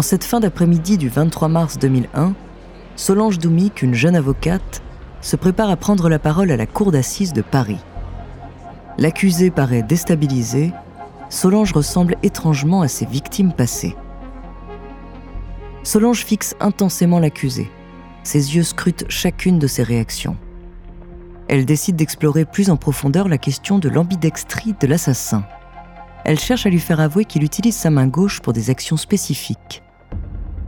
En cette fin d'après-midi du 23 mars 2001, Solange Doumic, une jeune avocate, se prépare à prendre la parole à la cour d'assises de Paris. L'accusé paraît déstabilisé, Solange ressemble étrangement à ses victimes passées. Solange fixe intensément l'accusé. Ses yeux scrutent chacune de ses réactions. Elle décide d'explorer plus en profondeur la question de l'ambidextrie de l'assassin. Elle cherche à lui faire avouer qu'il utilise sa main gauche pour des actions spécifiques.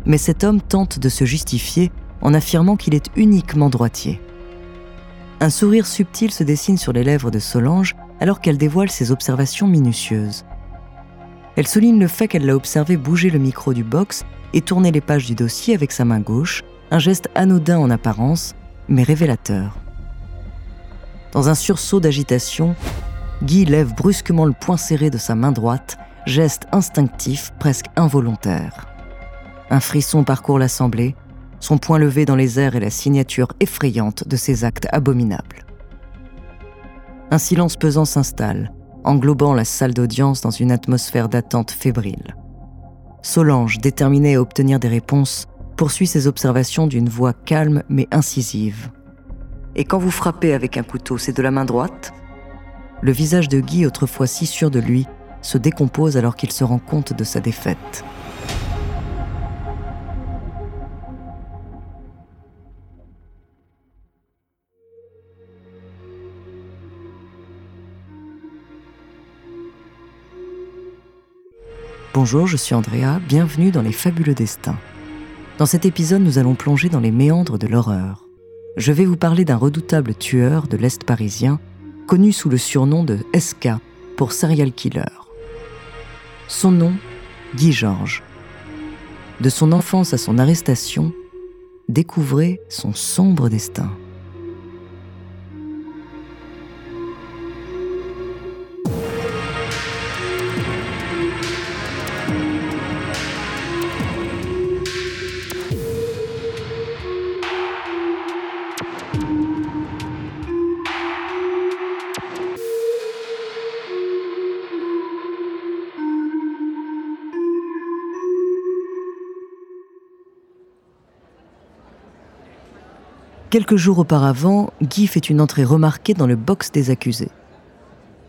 Mais cet homme tente de se justifier en affirmant qu'il est uniquement droitier. Un sourire subtil se dessine sur les lèvres de Solange alors qu'elle dévoile ses observations minutieuses. Elle souligne le fait qu'elle l'a observé bouger le micro du box et tourner les pages du dossier avec sa main gauche, un geste anodin en apparence, mais révélateur. Dans un sursaut d'agitation, Guy lève brusquement le poing serré de sa main droite, geste instinctif, presque involontaire. Un frisson parcourt l'assemblée, son poing levé dans les airs est la signature effrayante de ses actes abominables. Un silence pesant s'installe, englobant la salle d'audience dans une atmosphère d'attente fébrile. Solange, déterminée à obtenir des réponses, poursuit ses observations d'une voix calme mais incisive. Et quand vous frappez avec un couteau, c'est de la main droite? Le visage de Guy, autrefois si sûr de lui, se décompose alors qu'il se rend compte de sa défaite. Bonjour, je suis Andrea, bienvenue dans Les Fabuleux Destins. Dans cet épisode, nous allons plonger dans les méandres de l'horreur. Je vais vous parler d'un redoutable tueur de l'Est parisien, connu sous le surnom de SK pour serial killer. Son nom, Guy Georges. De son enfance à son arrestation, découvrez son sombre destin. Quelques jours auparavant, Guy fait une entrée remarquée dans le box des accusés.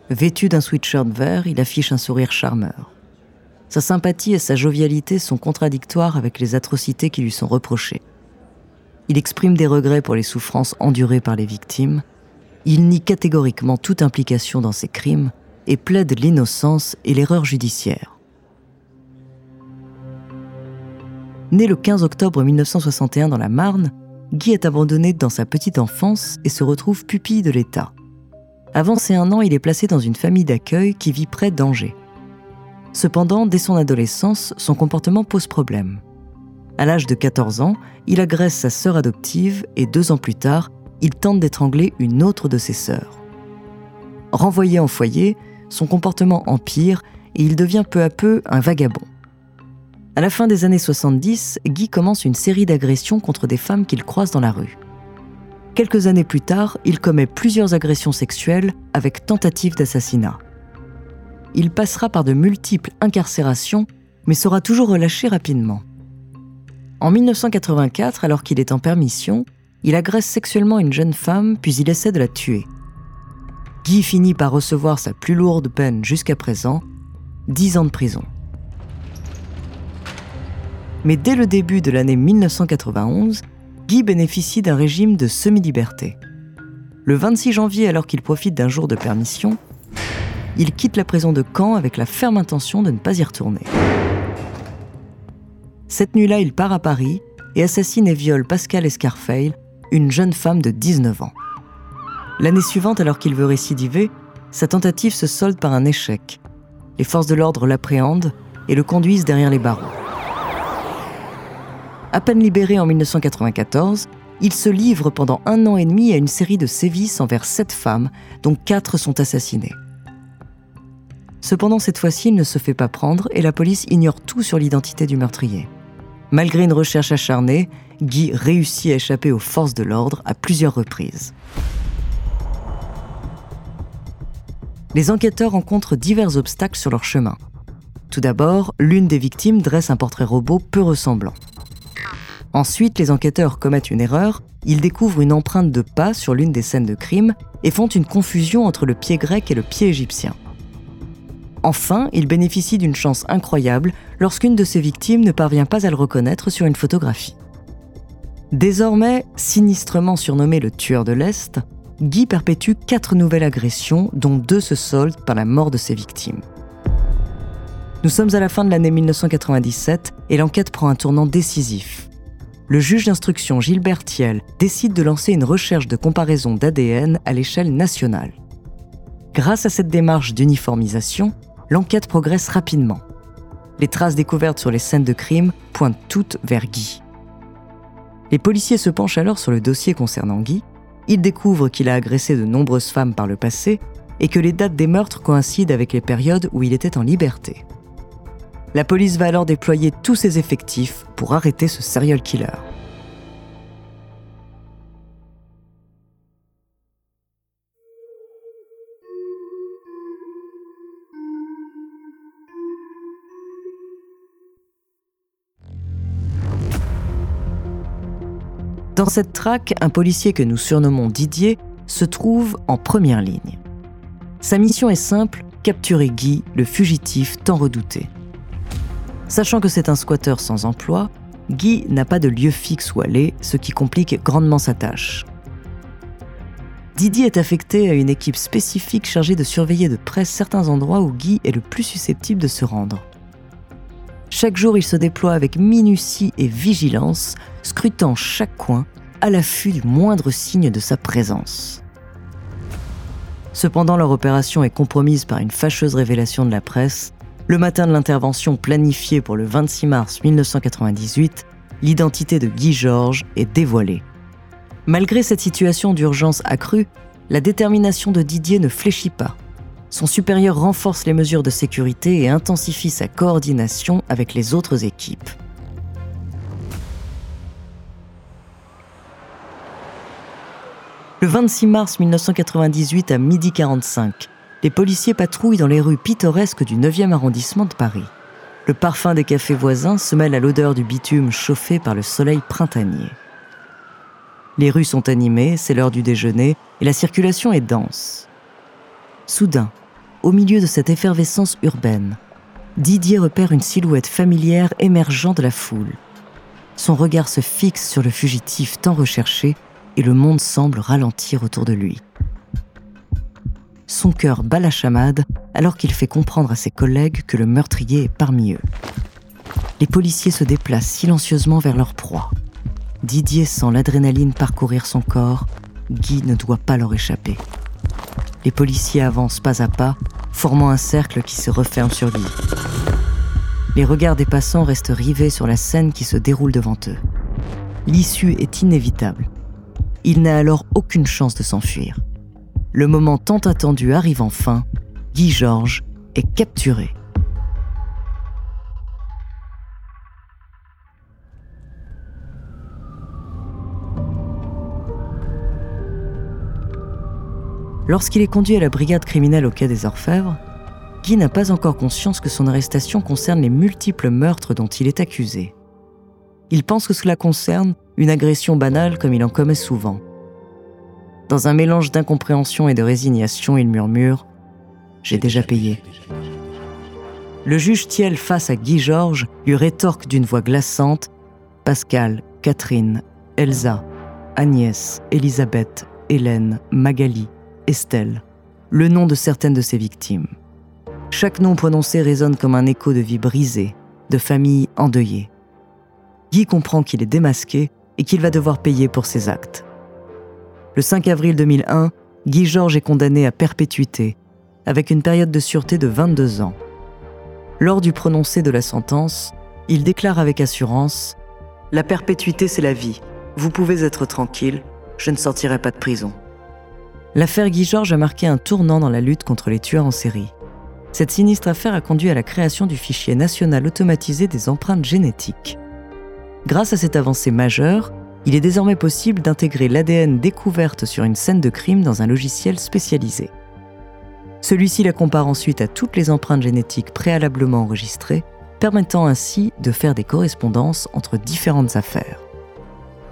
Vêtu d'un sweatshirt vert, il affiche un sourire charmeur. Sa sympathie et sa jovialité sont contradictoires avec les atrocités qui lui sont reprochées. Il exprime des regrets pour les souffrances endurées par les victimes. Il nie catégoriquement toute implication dans ces crimes et plaide l'innocence et l'erreur judiciaire. Né le 15 octobre 1961 dans la Marne, Guy est abandonné dans sa petite enfance et se retrouve pupille de l'État. Avant ses un an, il est placé dans une famille d'accueil qui vit près d'Angers. Cependant, dès son adolescence, son comportement pose problème. À l'âge de 14 ans, il agresse sa sœur adoptive et deux ans plus tard, il tente d'étrangler une autre de ses sœurs. Renvoyé en foyer, son comportement empire et il devient peu à peu un vagabond. À la fin des années 70, Guy commence une série d'agressions contre des femmes qu'il croise dans la rue. Quelques années plus tard, il commet plusieurs agressions sexuelles avec tentative d'assassinat. Il passera par de multiples incarcérations, mais sera toujours relâché rapidement. En 1984, alors qu'il est en permission, il agresse sexuellement une jeune femme, puis il essaie de la tuer. Guy finit par recevoir sa plus lourde peine jusqu'à présent, 10 ans de prison. Mais dès le début de l'année 1991, Guy bénéficie d'un régime de semi-liberté. Le 26 janvier, alors qu'il profite d'un jour de permission, il quitte la prison de Caen avec la ferme intention de ne pas y retourner. Cette nuit-là, il part à Paris et assassine et viole Pascal Escarfeil, une jeune femme de 19 ans. L'année suivante, alors qu'il veut récidiver, sa tentative se solde par un échec. Les forces de l'ordre l'appréhendent et le conduisent derrière les barreaux. À peine libéré en 1994, il se livre pendant un an et demi à une série de sévices envers sept femmes, dont quatre sont assassinées. Cependant, cette fois-ci, il ne se fait pas prendre et la police ignore tout sur l'identité du meurtrier. Malgré une recherche acharnée, Guy réussit à échapper aux forces de l'ordre à plusieurs reprises. Les enquêteurs rencontrent divers obstacles sur leur chemin. Tout d'abord, l'une des victimes dresse un portrait robot peu ressemblant. Ensuite, les enquêteurs commettent une erreur, ils découvrent une empreinte de pas sur l'une des scènes de crime et font une confusion entre le pied grec et le pied égyptien. Enfin, ils bénéficient d'une chance incroyable lorsqu'une de ces victimes ne parvient pas à le reconnaître sur une photographie. Désormais, sinistrement surnommé le tueur de l'Est, Guy perpétue quatre nouvelles agressions, dont deux se soldent par la mort de ses victimes. Nous sommes à la fin de l'année 1997 et l'enquête prend un tournant décisif. Le juge d'instruction Gilbert Thiel décide de lancer une recherche de comparaison d'ADN à l'échelle nationale. Grâce à cette démarche d'uniformisation, l'enquête progresse rapidement. Les traces découvertes sur les scènes de crime pointent toutes vers Guy. Les policiers se penchent alors sur le dossier concernant Guy il découvre qu'il a agressé de nombreuses femmes par le passé et que les dates des meurtres coïncident avec les périodes où il était en liberté. La police va alors déployer tous ses effectifs pour arrêter ce serial killer. Dans cette traque, un policier que nous surnommons Didier se trouve en première ligne. Sa mission est simple, capturer Guy, le fugitif tant redouté. Sachant que c'est un squatteur sans emploi, Guy n'a pas de lieu fixe où aller, ce qui complique grandement sa tâche. Didier est affecté à une équipe spécifique chargée de surveiller de près certains endroits où Guy est le plus susceptible de se rendre. Chaque jour, il se déploie avec minutie et vigilance, scrutant chaque coin, à l'affût du moindre signe de sa présence. Cependant, leur opération est compromise par une fâcheuse révélation de la presse. Le matin de l'intervention planifiée pour le 26 mars 1998, l'identité de Guy Georges est dévoilée. Malgré cette situation d'urgence accrue, la détermination de Didier ne fléchit pas son supérieur renforce les mesures de sécurité et intensifie sa coordination avec les autres équipes. Le 26 mars 1998 à midi 45, les policiers patrouillent dans les rues pittoresques du 9e arrondissement de Paris. Le parfum des cafés voisins se mêle à l'odeur du bitume chauffé par le soleil printanier. Les rues sont animées, c'est l'heure du déjeuner et la circulation est dense. Soudain, au milieu de cette effervescence urbaine, Didier repère une silhouette familière émergeant de la foule. Son regard se fixe sur le fugitif tant recherché et le monde semble ralentir autour de lui. Son cœur bat la chamade alors qu'il fait comprendre à ses collègues que le meurtrier est parmi eux. Les policiers se déplacent silencieusement vers leur proie. Didier sent l'adrénaline parcourir son corps. Guy ne doit pas leur échapper. Les policiers avancent pas à pas, formant un cercle qui se referme sur lui. Les regards des passants restent rivés sur la scène qui se déroule devant eux. L'issue est inévitable. Il n'a alors aucune chance de s'enfuir. Le moment tant attendu arrive enfin. Guy Georges est capturé. Lorsqu'il est conduit à la brigade criminelle au Quai des Orfèvres, Guy n'a pas encore conscience que son arrestation concerne les multiples meurtres dont il est accusé. Il pense que cela concerne une agression banale comme il en commet souvent. Dans un mélange d'incompréhension et de résignation, il murmure ⁇ J'ai déjà payé ⁇ Le juge Thiel face à Guy Georges lui rétorque d'une voix glaçante ⁇ Pascal, Catherine, Elsa, Agnès, Elisabeth, Hélène, Magali, Estelle, le nom de certaines de ses victimes. Chaque nom prononcé résonne comme un écho de vie brisée, de famille endeuillée. Guy comprend qu'il est démasqué et qu'il va devoir payer pour ses actes. Le 5 avril 2001, Guy Georges est condamné à perpétuité, avec une période de sûreté de 22 ans. Lors du prononcé de la sentence, il déclare avec assurance La perpétuité, c'est la vie. Vous pouvez être tranquille, je ne sortirai pas de prison. L'affaire Guy Georges a marqué un tournant dans la lutte contre les tueurs en série. Cette sinistre affaire a conduit à la création du fichier national automatisé des empreintes génétiques. Grâce à cette avancée majeure, il est désormais possible d'intégrer l'ADN découverte sur une scène de crime dans un logiciel spécialisé. Celui-ci la compare ensuite à toutes les empreintes génétiques préalablement enregistrées, permettant ainsi de faire des correspondances entre différentes affaires.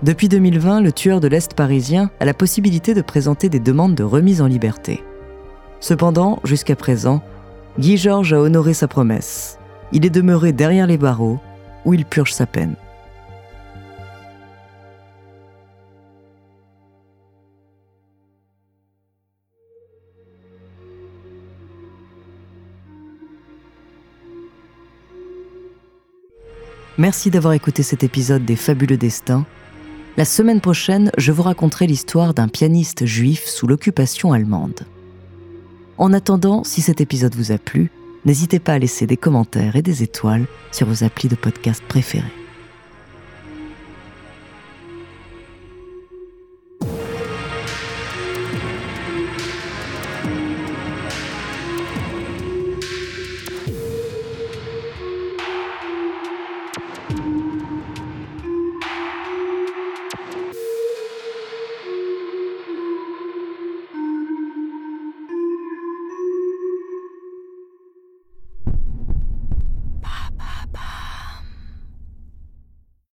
Depuis 2020, le tueur de l'Est parisien a la possibilité de présenter des demandes de remise en liberté. Cependant, jusqu'à présent, Guy Georges a honoré sa promesse. Il est demeuré derrière les barreaux, où il purge sa peine. Merci d'avoir écouté cet épisode des Fabuleux Destins. La semaine prochaine, je vous raconterai l'histoire d'un pianiste juif sous l'occupation allemande. En attendant, si cet épisode vous a plu, n'hésitez pas à laisser des commentaires et des étoiles sur vos applis de podcast préférés.